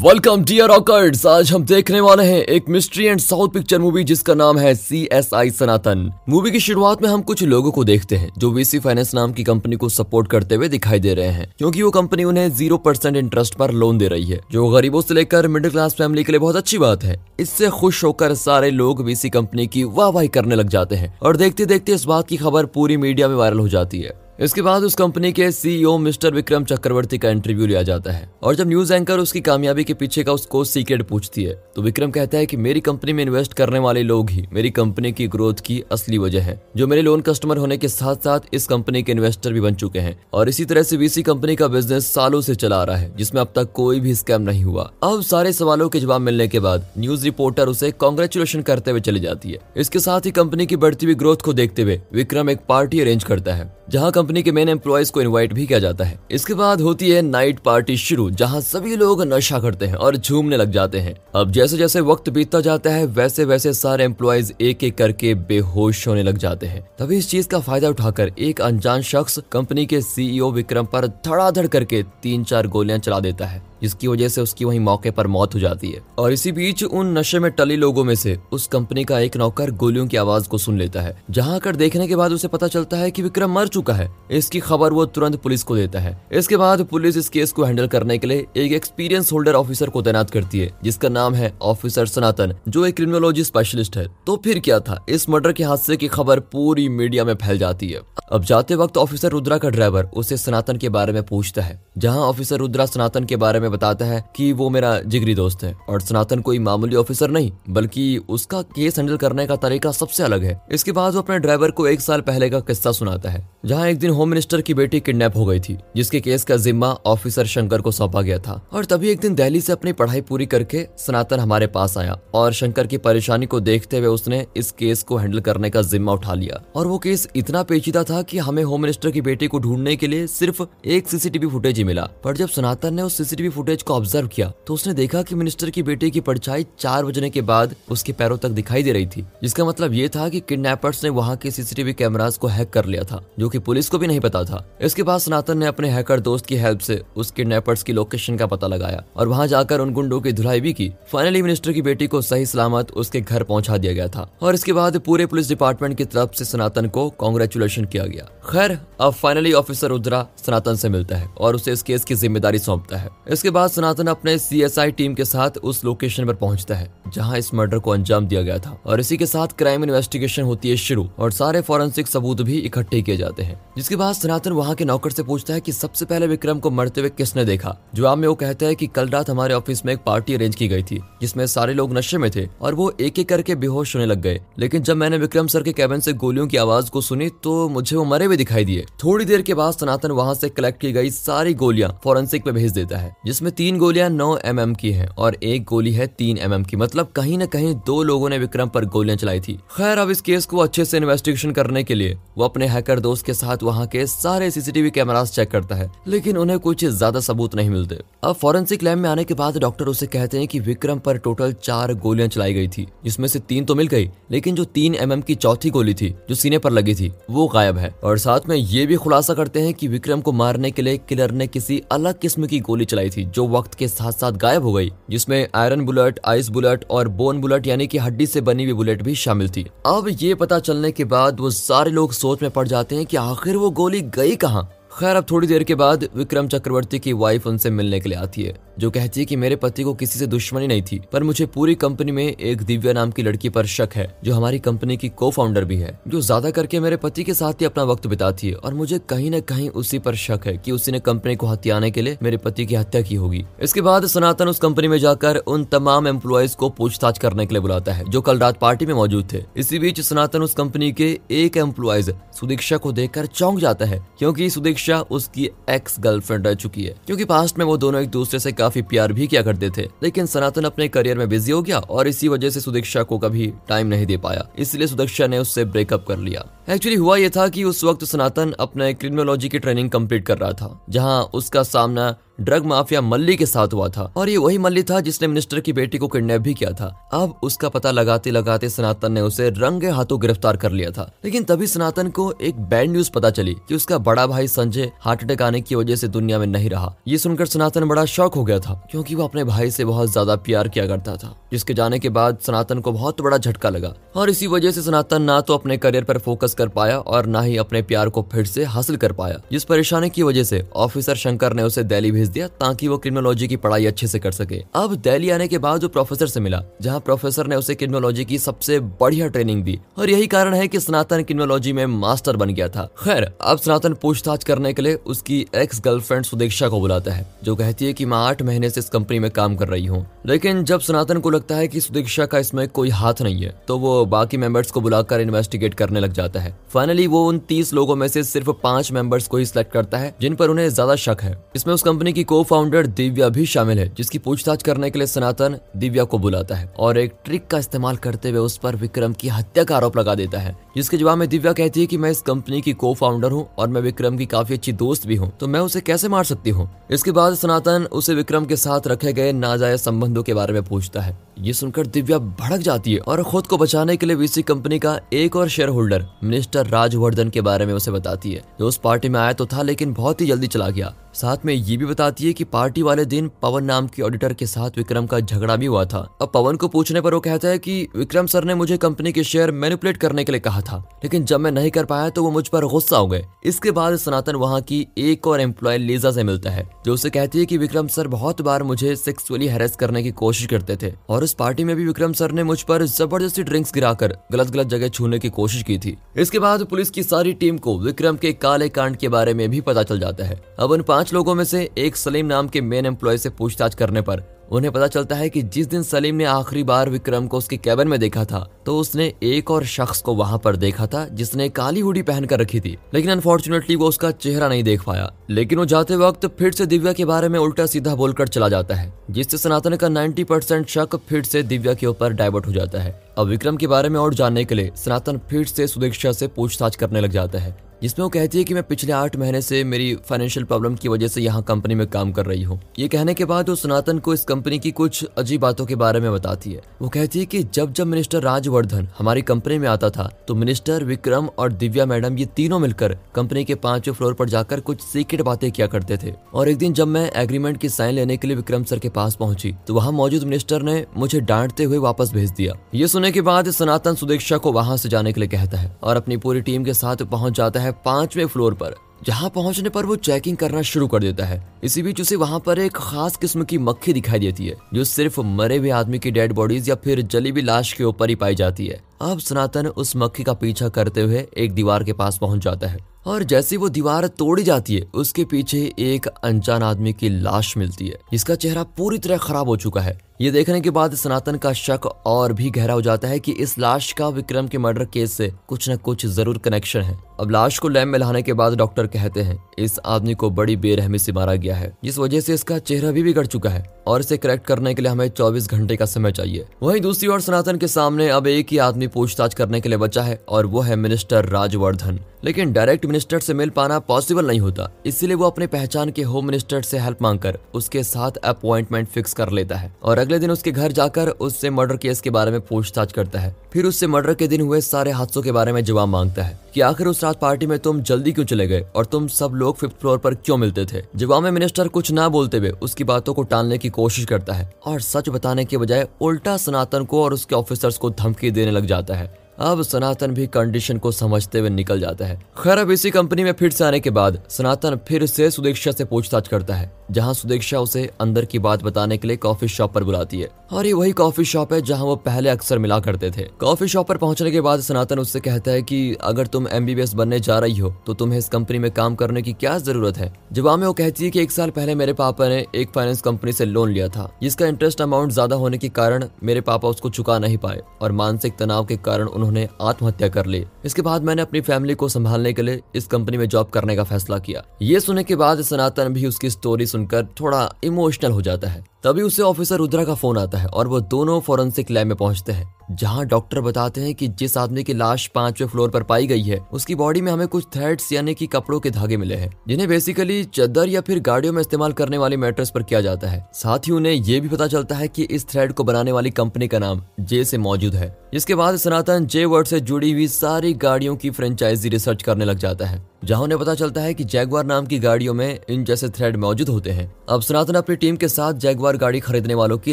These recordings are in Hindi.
वेलकम डियर रॉकर्ड्स आज हम देखने वाले हैं एक mystery and south picture movie जिसका नाम है C S I Sanatan. Movie की शुरुआत में हम कुछ लोगों को देखते हैं, जो वीसी फाइनेंस नाम की कंपनी को सपोर्ट करते हुए दिखाई दे रहे हैं, क्योंकि वो कंपनी उन्हें ज़ीरो परसेंट इंटरेस्ट पर लोन दे रही है, जो गरीबों से लेकर मिडिल क्लास फैमिली के लिए बहुत अच्छी बात है। इससे खुश होकर सारे लोग वीसी कंपनी की वाहवाही करने लग जाते हैं, और देखते देखते इस बात की खबर पूरी मीडिया में वायरल हो जाती है। इसके बाद उस कंपनी के सीईओ मिस्टर विक्रम चक्रवर्ती का इंटरव्यू लिया जाता है और जब न्यूज़ एंकर उसकी कामयाबी के पीछे का उसको सीक्रेट पूछती है तो विक्रम कहता है कि मेरी कंपनी में इन्वेस्ट करने वाले लोग ही मेरी कंपनी की ग्रोथ की असली वजह है, जो मेरे लोन कस्टमर होने के साथ साथ इस कंपनी के इन्वेस्टर भी बन चुके हैं। और इसी तरह से वीसी कंपनी का बिज़नेस सालों से चला आ रहा है, जिसमें अब तक कोई भी स्कैम नहीं हुआ। अब सारे सवालों के जवाब मिलने के बाद न्यूज़ रिपोर्टर उसे कॉन्ग्रेचुलेशन करते हुए चली जाती है। इसके साथ ही कंपनी की बढ़ती हुई ग्रोथ को देखते हुए विक्रम एक पार्टी अरेंज करता है, जहाँ के मेन एम्प्लॉयज़ को इनवाइट भी किया जाता है। इसके बाद होती है नाइट पार्टी शुरू, जहाँ सभी लोग नशा करते हैं और झूमने लग जाते हैं। अब जैसे जैसे वक्त बीतता जाता है वैसे वैसे सारे एम्प्लॉयज़ एक एक करके बेहोश होने लग जाते हैं। तभी इस चीज़ का फ़ायदा उठाकर एक अनजान शख्स कंपनी के सीईओ विक्रम पर धड़ाधड़ करके तीन चार गोलियाँ चला देता है। जिसकी वजह से उसकी वहीं मौके पर मौत हो जाती है। और इसी बीच उन नशे में टली लोगों में से उस कंपनी का एक नौकर गोलियों की आवाज़ को सुन लेता है, जहाँ कर देखने के बाद उसे पता चलता है कि विक्रम मर चुका है। इसकी खबर वो तुरंत पुलिस को देता है। इसके बाद पुलिस इस केस को हैंडल करने के लिए एक एक्सपीरियंस होल्डर ऑफिसर को तैनात करती है, जिसका नाम है ऑफिसर सनातन, जो एक क्रिमिनोलॉजी स्पेशलिस्ट है। तो फिर क्या था? इस मर्डर के हादसे की खबर पूरी मीडिया में फैल जाती है। अब जाते वक्त ऑफिसर रुद्रा का ड्राइवर उसे सनातन के बारे में पूछता है, जहाँ ऑफिसर रुद्रा सनातन के बारे में बताता है कि वो मेरा जिगरी दोस्त है और सनातन कोई मामूली ऑफिसर नहीं, बल्कि उसका केस हैंडल करने का तरीका सबसे अलग है। इसके बाद वो अपने ड्राइवर को एक साल पहले का किस्सा सुनाता है, जहाँ एक दिन होम मिनिस्टर की बेटी किडनैप हो गई थी, जिसके केस का जिम्मा ऑफिसर शंकर को सौंपा गया था। और तभी एक दिन दिल्ली से अपनी पढ़ाई पूरी करके सनातन हमारे पास आया, और शंकर की परेशानी को देखते हुए उसने इस केस को हैंडल करने का जिम्मा उठा लिया। और वो केस इतना पेचीदा था कि हमें होम मिनिस्टर की बेटी को ढूँढने के लिए सिर्फ़ एक सीसीटीवी फुटेज ही मिला। पर जब सनातन ने उस सीसीटीवी फुटेज को ऑब्ज़र्व किया तो उसने देखा कि मिनिस्टर की बेटी की परछाई चार बजने के बाद उसके पैरों तक दिखाई दे रही थी, जिसका मतलब ये था कि किडनैपर्स ने वहाँ के सीसीटीवी कैमरास को हैक कर लिया था, जो कि पुलिस को भी नहीं पता था। इसके बाद सनातन ने अपने हैकर दोस्त की हेल्प से उस किडनैपर्स की लोकेशन का पता लगाया और वहाँ जाकर उन गुंडों की धुलाई भी की। फाइनली मिनिस्टर की बेटी को सही सलामत उसके घर पहुँचा दिया गया था और इसके बाद पूरे पुलिस डिपार्टमेंट की तरफ़ से सनातन को कॉन्ग्रेचुलेशन किया गया। खैर, अब फाइनली ऑफिसर रुद्रा सनातन से मिलता है और उसे इस केस की ज़िम्मेदारी सौंपता है। इसके बाद सनातन अपने सीएसआई टीम के साथ उस लोकेशन पर पहुँचता है, जहाँ इस मर्डर को अंजाम दिया गया था। और इसी के साथ क्राइम इन्वेस्टिगेशन होती है शुरू, और सारे फॉरेंसिक सबूत भी इकट्ठे किए जाते हैं। जिसके बाद सनातन वहाँ के नौकर से पूछता है कि सबसे पहले विक्रम को मरते हुए किसने देखा? जवाब में वो कहता है कि कल रात हमारे ऑफ़िस में एक पार्टी अरेंज की गई थी, जिसमें सारे लोग नशे में थे, और वो एक एक करके बेहोश होने लग गए। लेकिन जब मैंने विक्रम सर के कैबिन से गोलियों की आवाज़ को सुनी तो मुझे वो मरे हुए दिखाई दिए। थोड़ी देर के बाद सनातन वहाँ से कलेक्ट की गई सारी गोलियाँ फॉरेंसिक पे भेज देता है जिसमें तीन गोलियाँ नौ एम mm की है और एक गोली है तीन एम mm की। मतलब कहीं न कहीं दो लोगों ने विक्रम पर गोलियाँ चलाई थी। खैर, अब इस केस को अच्छे से इन्वेस्टिगेशन करने के लिए वो अपने हैकर दोस्त के साथ वहाँ के सारे सीसीटीवी कैमराज चेक करता है, लेकिन उन्हें कुछ ज़्यादा सबूत नहीं मिलते। अब फॉरेंसिक लैब में आने के बाद डॉक्टर उसे कहते हैं की विक्रम पर टोटल चार गोलियाँ चलाई गई थी। जिसमें से तीन तो मिल गई, लेकिन जो तीन एम की चौथी गोली थी, जो सीने पर लगी थी, वो गायब है। और साथ में ये भी खुलासा करते हैं कि विक्रम को मारने के लिए किलर ने किसी अलग किस्म की गोली चलाई थी जो वक्त के साथ साथ गायब हो गई, जिसमें आयरन बुलेट, आइस बुलेट और बोन बुलेट यानी कि हड्डी से बनी हुई बुलेट भी शामिल थी। अब ये पता चलने के बाद वो सारे लोग सोच में पड़ जाते हैं कि आखिर वो गोली गई कहाँ? खैर, अब थोड़ी देर के बाद विक्रम चक्रवर्ती की वाइफ उनसे मिलने के लिए आती है, जो कहती है कि मेरे पति को किसी से दुश्मनी नहीं थी, पर मुझे पूरी कंपनी में एक दिव्या नाम की लड़की पर शक है, जो हमारी कंपनी की को फाउंडर भी है, जो ज़्यादा करके मेरे पति के साथ ही अपना वक्त बिताती है, और मुझे कहीं न कहीं उसी पर शक है की उसी ने कंपनी को हथियाने के लिए मेरे पति की हत्या की होगी। इसके बाद सनातन उस कंपनी में जाकर उन तमाम एम्प्लॉयज़ को पूछताछ करने के लिए बुलाता है, जो कल रात पार्टी में मौजूद थे। इसी बीच सनातन उस कंपनी के एक एम्प्लॉयज़ सुदीक्षा को देखकर चौंक जाता है, क्योंकि सुदीक्षा उसकी एक्स गर्लफ्रेंड रह चुकी है। क्योंकि पास्ट में वो दोनों एक दूसरे से काफ़ी प्यार भी किया करते थे, लेकिन सनातन अपने करियर में बिज़ी हो गया और इसी वजह से सुदीक्षा को कभी टाइम नहीं दे पाया। इसलिए सुदीक्षा ने उससे ब्रेकअप कर लिया। एक्चुअली हुआ यह था कि उस वक्त सनातन अपने क्रिमिनोलॉजी की ट्रेनिंग कंप्लीट कर रहा था, जहाँ उसका सामना ड्रग माफिया मल्ली के साथ हुआ था और ये वही मल्ली था जिसने मिनिस्टर की बेटी को किडनैप भी किया था। अब उसका पता लगाते लगाते सनातन ने उसे रंगे हाथों गिरफ़्तार कर लिया था। लेकिन तभी सनातन को एक बैड न्यूज़ पता चली कि उसका बड़ा भाई संजय हार्ट अटैक आने की वजह से दुनिया में नहीं रहा। ये सुनकर सनातन बड़ा शौक हो गया था, क्योंकि वो अपने भाई से बहुत ज़्यादा प्यार किया करता था, जिसके जाने के बाद सनातन को बहुत बड़ा झटका लगा। और इसी वजह से सनातन ना तो अपने करियर पर फोकस कर पाया और ना ही अपने प्यार को फिर से हासिल कर पाया, जिस परेशानी की वजह से ऑफिसर शंकर ने उसे दिल्ली भेज दिया ताकि वो क्रिमिनोलॉजी की पढ़ाई अच्छे से कर सके। अब दिल्ली आने के बाद जो प्रोफेसर से मिला, जहाँ प्रोफेसर ने उसे क्रिमिनोलॉजी की सबसे बढ़िया ट्रेनिंग दी, और यही कारण है की सनातन क्रिमिनोलॉजी में मास्टर बन गया था। खैर, अब सनातन पूछताछ करने के लिए उसकी एक्स गर्लफ्रेंड सुदीक्षा को बुलाता है, जो कहती है की मैं आठ महीने से इस कंपनी में काम कर रही हूँ। लेकिन जब सनातन को लगता है की सुदीक्षा का इसमें कोई हाथ नहीं है तो वो बाकी मेंबर्स को बुलाकर इन्वेस्टिगेट करने लग जाता है। फाइनली वो उन तीस लोगों में से सिर्फ़ पाँच मेंबर्स को ही सिलेक्ट करता है, जिन पर उन्हें ज़्यादा शक है। इसमें उस कंपनी की को फाउंडर दिव्या भी शामिल है, जिसकी पूछताछ करने के लिए सनातन दिव्या को बुलाता है और एक ट्रिक का इस्तेमाल करते हुए उस पर विक्रम की हत्या का आरोप लगा देता है, जिसके जवाब में दिव्या कहती है कि मैं इस कंपनी की को फाउंडर हूँ और मैं विक्रम की काफ़ी अच्छी दोस्त भी हूँ तो मैं उसे कैसे मार सकती हूँ? इसके बाद सनातन उसे विक्रम के साथ रखे गए नाजायज संबंधों के बारे में पूछता है। ये सुनकर दिव्या भड़क जाती है और खुद को बचाने के लिए वीसी कंपनी का एक और शेयर होल्डर मिनिस्टर राजवर्धन के बारे में उसे बताती है। जो उस पार्टी में आया तो था, लेकिन बहुत ही जल्दी चला गया। साथ में ये भी बताती है कि पार्टी वाले दिन पवन नाम के ऑडिटर के साथ विक्रम का झगड़ा भी हुआ था। अब पवन को पूछने पर वो कहता है कि, विक्रम सर ने मुझे कंपनी के शेयर मैनिपुलेट करने के लिए कहा था, लेकिन जब मैं नहीं कर पाया तो वो मुझ पर गुस्सा हो गए। इसके बाद सनातन वहाँ की एक और एम्प्लॉय लीजा से मिलता है, जो उसे कहती है की विक्रम सर बहुत बार मुझे सेक्सुअली हेरेस करने की कोशिश करते थे, और उस पार्टी में भी विक्रम सर ने मुझ पर ज़बरदस्ती ड्रिंक्स गिराकर गलत गलत जगह छूने की कोशिश की थी। इसके बाद पुलिस की सारी टीम को विक्रम के काले कांड के बारे में भी पता चल जाता है। अब उन पाँच लोगों में से एक सलीम नाम के मेन एम्प्लॉय से पूछताछ करने पर उन्हें पता चलता है कि जिस दिन सलीम ने आखिरी बार विक्रम को उसके कैबिन में देखा था तो उसने एक और शख्स को वहाँ पर देखा था, जिसने काली हुडी पहन कर रखी थी। लेकिन अनफॉर्चुनेटली वो उसका चेहरा नहीं देख पाया। लेकिन वो जाते वक्त फिर से दिव्या के बारे में उल्टा सीधा बोलकर चला जाता है, जिससे सनातन का 90 परसेंट शक फिर से दिव्या के ऊपर डाइवर्ट हो जाता है। अब विक्रम के बारे में और जानने के लिए सनातन फिर से सुदीक्षा से पूछताछ करने लग जाता है, जिसमें वो कहती है कि मैं पिछले आठ महीने से मेरी फाइनेंशियल प्रॉब्लम की वजह से यहाँ कंपनी में काम कर रही हूँ। ये कहने के बाद वो सनातन को इस कंपनी की कुछ अजीब बातों के बारे में बताती है। वो कहती है कि जब जब मिनिस्टर राजवर्धन हमारी कंपनी में आता था तो मिनिस्टर विक्रम और दिव्या मैडम ये तीनों मिलकर कंपनी के पाँचवें फ्लोर पर जाकर कुछ सीक्रेट बातें किया करते थे। और एक दिन जब मैं एग्रीमेंट की साइन लेने के लिए विक्रम सर के पास पहुँची तो वहाँ मौजूद मिनिस्टर ने मुझे डांटते हुए वापस भेज दिया। ये सुनने के बाद सनातन सुदीक्षा को वहाँ से जाने के लिए कहता है और अपनी पूरी टीम के साथ पहुँच जाता है पाँचवें फ्लोर पर, जहाँ पहुँचने पर वो चेकिंग करना शुरू कर देता है। इसी बीच उसे वहाँ पर एक खास किस्म की मक्खी दिखाई देती है, जो सिर्फ़ मरे हुए आदमी की डेड बॉडीज या फिर जली हुई लाश के ऊपर ही पाई जाती है। अब सनातन उस मक्खी का पीछा करते हुए एक दीवार के पास पहुँच जाता है और जैसे वो दीवार तोड़ी जाती है, उसके पीछे एक अनजान आदमी की लाश मिलती है, जिसका चेहरा पूरी तरह खराब हो चुका है। ये देखने के बाद सनातन का शक और भी गहरा हो जाता है कि इस लाश का विक्रम के मर्डर केस से कुछ न कुछ ज़रूर कनेक्शन है। अब लाश को लैब में लाने के बाद डॉक्टर कहते हैं, इस आदमी को बड़ी बेरहमी से मारा गया है। जिस वजह से इसका चेहरा भी बिगड़ चुका है और इसे करेक्ट करने के लिए हमें 24 घंटे का समय चाहिए। वहीं दूसरी ओर सनातन के सामने अब एक ही आदमी पूछताछ करने के लिए बचा है और वो है मिनिस्टर राजवर्धन। लेकिन डायरेक्ट मिनिस्टर से मिल पाना पॉसिबल नहीं होता। इसलिए वो अपने पहचान के होम मिनिस्टर से हेल्प मांगकर उसके साथ अपॉइंटमेंट फिक्स कर लेता है और अगले दिन उसके घर जाकर उससे मर्डर केस के बारे में पूछताछ करता है। फिर उससे मर्डर के दिन हुए सारे हादसों के बारे में जवाब माँगता है कि आखिर उस रात पार्टी में तुम जल्दी क्यों चले गए और तुम सब लोग फिफ्थ फ्लोर पर क्यों मिलते थे? जवाब में मिनिस्टर कुछ ना बोलते हुए उसकी बातों को टालने की कोशिश करता है और सच बताने के बजाय उल्टा सनातन को और उसके ऑफिसर्स को धमकी देने लग जाता है। अब सनातन भी कंडीशन को समझते हुए निकल जाता है। खैर, अब इसी कंपनी में फिर से आने के बाद सनातन फिर से सुदीक्षा से पूछताछ करता है, जहाँ सुदीक्षा उसे अंदर की बात बताने के लिए कॉफ़ी शॉप पर बुलाती है। और ये वही कॉफ़ी शॉप है जहाँ वो पहले अक्सर मिला करते थे। कॉफ़ी शॉप पर पहुँचने के बाद सनातन उससे कहता है कि, अगर तुम एमबीबीएस बनने जा रही हो तो तुम्हें इस कंपनी में काम करने की क्या ज़रूरत है? जवाब में वो कहती है की एक साल पहले मेरे पापा ने एक फाइनेंस कंपनी से लोन लिया था, जिसका इंटरेस्ट अमाउंट ज़्यादा होने के कारण मेरे पापा उसको चुका नहीं पाए और मानसिक तनाव के कारण उन्होंने आत्महत्या कर ली। इसके बाद मैंने अपनी फैमिली को संभालने के लिए इस कंपनी में जॉब करने का फैसला किया। ये सुनने के बाद सनातन भी उसकी स्टोरी सुनकर थोड़ा इमोशनल हो जाता है। तभी उसे ऑफिसर रुद्रा का फ़ोन आता है और वो दोनों फोरेंसिक लैब में पहुँचते हैं। जहाँ डॉक्टर बताते हैं कि जिस आदमी की लाश पाँचवें फ्लोर पर पाई गई है, उसकी बॉडी में हमें कुछ थ्रेड्स यानी कि कपड़ों के धागे मिले हैं, जिन्हें बेसिकली चद्दर या फिर गाड़ियों में इस्तेमाल करने वाली मैट्रेस पर किया जाता है। साथ ही उन्हें ये भी पता चलता है की इस थ्रेड को बनाने वाली कंपनी का नाम जे से मौजूद है, जिसके बाद सनातन जे वर्ड से जुड़ी हुई सारी गाड़ियों की फ्रेंचाइजी रिसर्च करने लग जाता है, जहाँ उन्हें पता चलता है कि जैगवार नाम की गाड़ियों में इन जैसे थ्रेड मौजूद होते हैं। अब सनातन अपनी टीम के साथ जैगवार गाड़ी खरीदने वालों की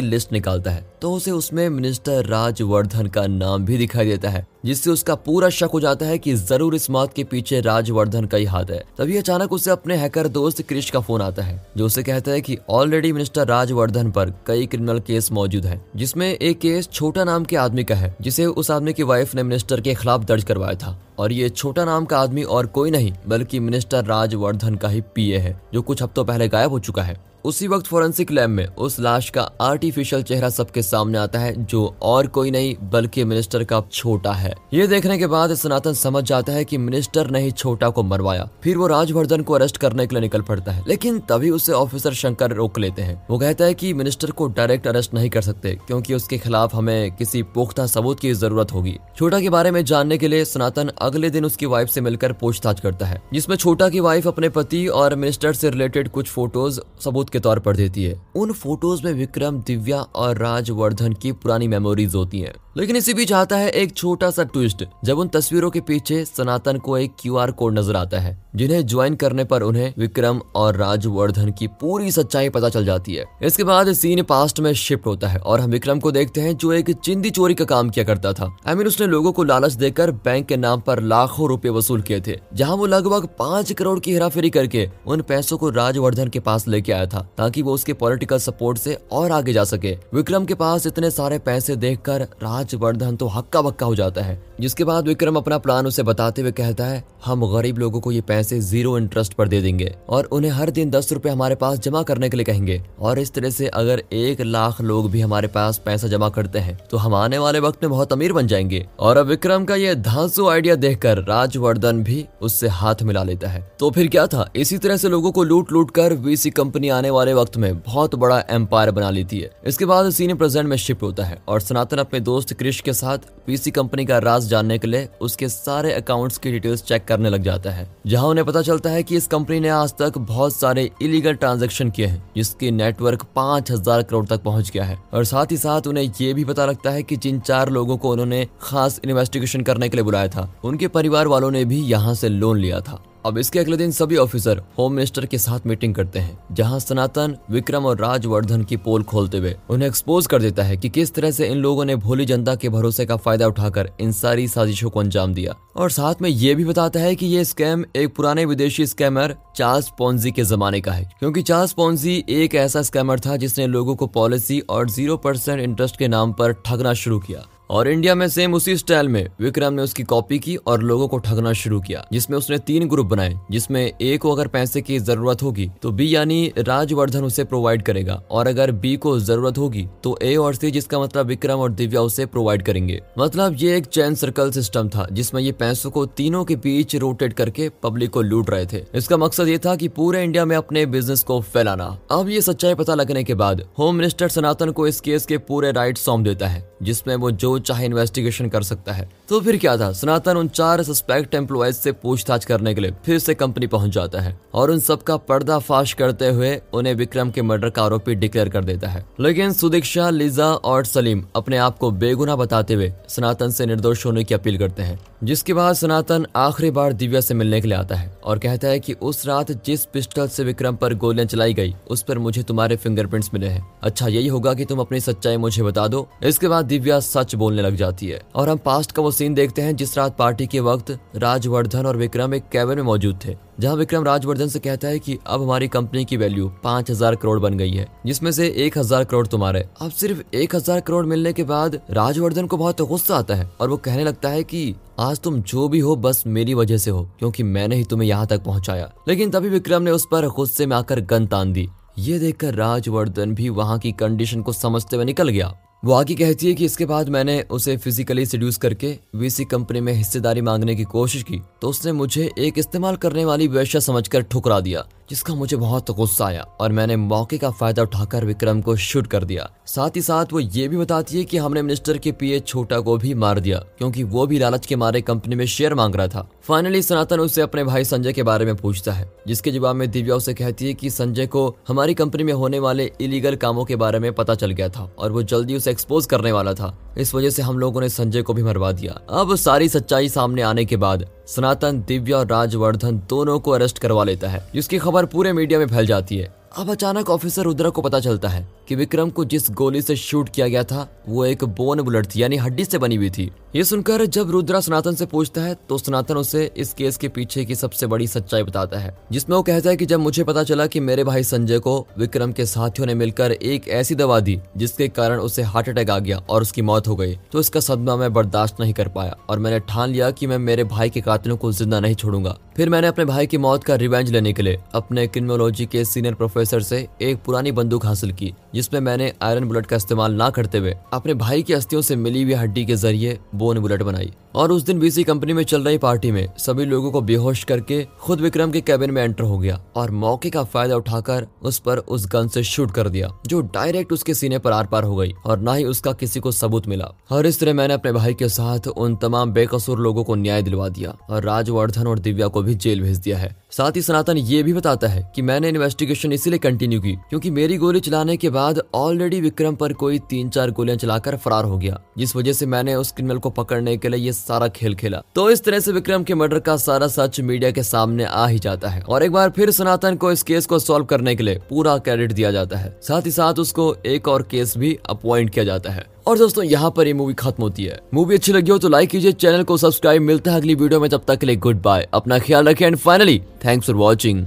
लिस्ट निकालता है तो उसे उसमें मिनिस्टर राजवर्धन का नाम भी दिखाई देता है, जिससे उसका पूरा शक हो जाता है कि ज़रूर इस मौत के पीछे राजवर्धन का ही हाथ है। तभी अचानक उसे अपने हैकर दोस्त क्रिश का फ़ोन आता है, जो उसे कहता है कि ऑलरेडी मिनिस्टर राजवर्धन पर कई क्रिमिनल केस मौजूद हैं, जिसमें एक केस छोटा नाम के आदमी का है, जिसे उस आदमी की वाइफ ने मिनिस्टर के खिलाफ दर्ज करवाया था। और ये छोटा नाम का आदमी और कोई नहीं, बल्कि मिनिस्टर राजवर्धन का ही पीए है, जो कुछ हफ्तों पहले गायब हो चुका है। उसी वक्त फोरेंसिक लैब में उस लाश का आर्टिफिशियल चेहरा सबके सामने आता है, जो और कोई नहीं, बल्कि मिनिस्टर का छोटा है। ये देखने के बाद सनातन समझ जाता है कि मिनिस्टर ने ही छोटा को मरवाया। फिर वो राजवर्धन को अरेस्ट करने के लिए निकल पड़ता है, लेकिन तभी उसे ऑफिसर शंकर रोक लेते हैं। वो कहता है की मिनिस्टर को डायरेक्ट अरेस्ट नहीं कर सकते, क्यूँकी उसके खिलाफ हमें किसी पुख्ता सबूत की ज़रूरत होगी। छोटा के बारे में जानने के लिए सनातन अगले दिन उसकी वाइफ से मिलकर पूछताछ करता है, जिसमें छोटा की वाइफ अपने पति और मिनिस्टर से रिलेटेड कुछ फ़ोटोज़, सबूत के तौर पर देती है। उन फ़ोटोज़ में विक्रम, दिव्या और राजवर्धन की पुरानी मेमोरीज होती हैं। लेकिन इसी बीच आता है एक छोटा सा ट्विस्ट जब उन तस्वीरों के पीछे सनातन को एक क्यूआर कोड नज़र आता है, जिन्हें ज्वाइन करने पर उन्हें विक्रम और राजवर्धन की पूरी सच्चाई पता चल जाती है। इसके बाद सीन पास्ट में शिफ्ट होता है और हम विक्रम को देखते हैं, जो एक चिंदी चोरी का काम किया करता था। आई मीन उसने लोगों को लालच देकर बैंक के नाम पर लाखों रुपए वसूल किए थे, जहाँ वो लगभग पाँच करोड़ की हेराफेरी करके उन पैसों को राजवर्धन के पास लेके आया था, ताकि वो उसके पॉलिटिकल सपोर्ट से और आगे जा सके। विक्रम के पास इतने सारे पैसे देखकर राजवर्धन तो हक्का बक्का हो जाता है। जिसके बाद विक्रम अपना प्लान उसे बताते हुए कहता है, हम गरीब लोगों को ये पैसे ज़ीरो इंटरेस्ट पर दे देंगे और उन्हें हर दिन दस रुपए हमारे पास जमा करने के लिए कहेंगे। और इस तरह से अगर एक लाख लोग भी हमारे पास पैसा जमा करते हैं तो हम आने वाले वक्त में बहुत अमीर बन जाएँगे। और अब विक्रम का ये धांसू आइडिया देखकर राजवर्धन भी उससे हाथ मिला लेता है। तो फिर क्या था? इसी तरह से लोगों को लूट लूट कर वीसी कंपनी आने वाले वक्त में बहुत बड़ा एम्पायर बना लेती है। इसके बाद सीन प्रेजेंट में शिफ्ट होता है और सनातन अपने दोस्त क्रिश के साथ वीसी कंपनी का राज जानने के लिए उसके सारे अकाउंट्स की डिटेल्स चेक करने लग जाता है, जहाँ उन्हें पता चलता है कि इस कंपनी ने आज तक बहुत सारे इलीगल ट्रांजेक्शन किए हैं, जिसकी नेटवर्क पाँच हज़ार करोड़ तक पहुँच गया है। और साथ ही साथ उन्हें ये भी पता लगता है की जिन चार लोगों को उन्होंने खास इन्वेस्टिगेशन करने के लिए बुलाया था, उनके परिवार वालों ने भी यहाँ से लोन लिया था। अब इसके अगले दिन सभी ऑफिसर होम मिनिस्टर के साथ मीटिंग करते हैं, जहाँ सनातन, विक्रम और राजवर्धन की पोल खोलते हुए उन्हें एक्सपोज कर देता है कि किस तरह से इन लोगों ने भोली जनता के भरोसे का फ़ायदा उठाकर इन सारी साजिशों को अंजाम दिया। और साथ में ये भी बताता है कि ये स्कैम एक पुराने विदेशी स्कैमर चार्ल्स पोन्जी के जमाने का है, क्योंकि चार्ल्स पोन्जी एक ऐसा स्कैमर था जिसने लोगों को पॉलिसी और ज़ीरो परसेंट इंटरेस्ट के नाम पर ठगना शुरू किया। और इंडिया में सेम उसी स्टाइल में विक्रम ने उसकी कॉपी की और लोगों को ठगना शुरू किया, जिसमें उसने तीन ग्रुप बनाए, जिसमें ए को अगर पैसे की ज़रूरत होगी तो बी यानी राजवर्धन उसे प्रोवाइड करेगा, और अगर बी को ज़रूरत होगी तो ए और सी जिसका मतलब विक्रम और दिव्या उसे प्रोवाइड करेंगे। मतलब ये एक चैन सर्कल सिस्टम था, जिसमें ये पैसों को तीनों के बीच रोटेट करके पब्लिक को लूट रहे थे। इसका मकसद ये था कि पूरे इंडिया में अपने बिज़नेस को फैलाना। अब ये सच्चाई पता लगने के बाद होम मिनिस्टर सनातन को इस केस के पूरे राइट सौंप देता है। जिसमें वो जो चाहे इन्वेस्टिगेशन कर सकता है। तो फिर क्या था? सनातन उन चार सस्पेक्ट एम्प्लॉयज़ से पूछताछ करने के लिए फिर से कंपनी पहुँच जाता है और उन सबका पर्दाफाश करते हुए उन्हें विक्रम के मर्डर का आरोपी डिक्लेयर कर देता है। लेकिन सुदीक्षा, लिजा और सलीम अपने आप को बेगुना बताते हुए सनातन से निर्दोष होने की अपील करते हैं, जिसके बाद सनातन आखिरी बार दिव्या से मिलने के लिए आता है और कहता है कि उस रात जिस पिस्टल से विक्रम पर गोलियाँ चलाई गई, उस पर मुझे तुम्हारे फिंगरप्रिंट्स मिले हैं। अच्छा यही होगा कि तुम अपनी सच्चाई मुझे बता दो। इसके बाद दिव्या सच बोलने लग जाती है। और हम पास्ट का वो सीन देखते हैं जिस रात पार्टी के वक्त राजवर्धन और विक्रम एक कैबिन में मौजूद थे, जहाँ विक्रम राजवर्धन से कहता है कि अब हमारी कंपनी की वैल्यू पाँच हज़ार करोड़ बन गई है, जिसमें से एक हज़ार करोड़ तुम्हारे। अब सिर्फ़ एक हज़ार करोड़ मिलने के बाद राजवर्धन को बहुत गुस्सा आता है और वो कहने लगता है कि आज तुम जो भी हो बस मेरी वजह से हो, क्योंकि मैंने ही तुम्हें यहाँ तक पहुँचाया। लेकिन तभी विक्रम ने उस पर गुस्से में आकर गन तान दी। ये देखकर राजवर्धन भी वहाँ की कंडीशन को समझते हुए निकल गया। वो आगे कहती है कि इसके बाद मैंने उसे फिजिकली सिड्यूस करके वीसी कंपनी में हिस्सेदारी मांगने की कोशिश की तो उसने मुझे एक इस्तेमाल करने वाली वेश्या समझकर ठुकरा दिया, जिसका मुझे बहुत गुस्सा आया और मैंने मौके का फ़ायदा उठाकर विक्रम को शूट कर दिया। साथ ही साथ वो ये भी बताती है कि हमने मिनिस्टर के पीए छोटा को भी मार दिया, क्योंकि वो भी लालच के मारे कंपनी में शेयर मांग रहा था। फाइनली सनातन उससे अपने भाई संजय के बारे में पूछता है, जिसके जवाब में दिव्या उसे कहती है की संजय को हमारी कंपनी में होने वाले इलीगल कामों के बारे में पता चल गया था और वो जल्दी उसे एक्सपोज करने वाला था। इस वजह से हम लोगों ने संजय को भी मरवा दिया। अब सारी सच्चाई सामने आने के बाद, सनातन, दिव्या और राजवर्धन दोनों को अरेस्ट करवा लेता है, जिसकी खबर पूरे मीडिया में फैल जाती है। अब अचानक ऑफिसर रुद्रा को पता चलता है कि विक्रम को जिस गोली से शूट किया गया था, वो एक बोन बुलेट थी यानी हड्डी से बनी हुई थी। ये सुनकर जब रुद्रा सनातन से पूछता है तो सनातन उसे इस केस के पीछे की सबसे बड़ी सच्चाई बताता है, जिसमें वो कहता है कि जब मुझे पता चला कि मेरे भाई संजय को विक्रम के साथियों ने मिलकर एक ऐसी दवा दी, जिसके कारण उसे हार्ट अटैक आ गया और उसकी मौत हो गई तो इसका सदमा मैं बर्दाश्त नहीं कर पाया और मैंने ठान लिया की मैं मेरे भाई के कातिलों को ज़िंदा नहीं छोड़ूँगा। फिर मैंने अपने भाई की मौत का रिवेंज लेने के लिए अपने क्रिमिनोलॉजी के सीनियर प्रोफेसर से एक पुरानी बंदूक हासिल की, जिसमें मैंने आयरन बुलेट का इस्तेमाल ना करते हुए अपने भाई की अस्थियों से मिली हुई हड्डी के ज़रिए बोन बुलेट बनाई। और उस दिन बीसी कंपनी में चल रही पार्टी में सभी लोगों को बेहोश करके खुद विक्रम के कैबिन में एंटर हो गया और मौके का फ़ायदा उठाकर उस पर उस गन से शूट कर दिया, जो डायरेक्ट उसके सीने पर आर पार हो गई और ना ही उसका किसी को सबूत मिला। और इस तरह मैंने अपने भाई के साथ उन तमाम बेकसूर लोगों को न्याय दिलवा दिया और राजवर्धन और दिव्या को भी जेल भेज दिया है। साथ ही सनातन ये भी बताता है कि मैंने इन्वेस्टिगेशन इसीलिए कंटिन्यू की क्योंकि मेरी गोली चलाने के बाद ऑलरेडी विक्रम पर कोई तीन चार गोलियाँ चलाकर फरार हो गया, जिस वजह से मैंने उस क्रिमिनल को पकड़ने के लिए ये सारा खेल खेला। तो इस तरह से विक्रम के मर्डर का सारा सच मीडिया के सामने आ ही जाता है और एक बार फिर सनातन को इस केस को सोल्व करने के लिए पूरा क्रेडिट दिया जाता है। साथ ही साथ उसको एक और केस भी अपॉइंट किया जाता है। और दोस्तों, यहाँ पर ये मूवी खत्म होती है। मूवी अच्छी लगी हो तो लाइक कीजिए चैनल को सब्सक्राइब मिलता है अगली वीडियो में, तब तक के लिए गुड बाय अपना ख्याल रखें and finally thanks for watching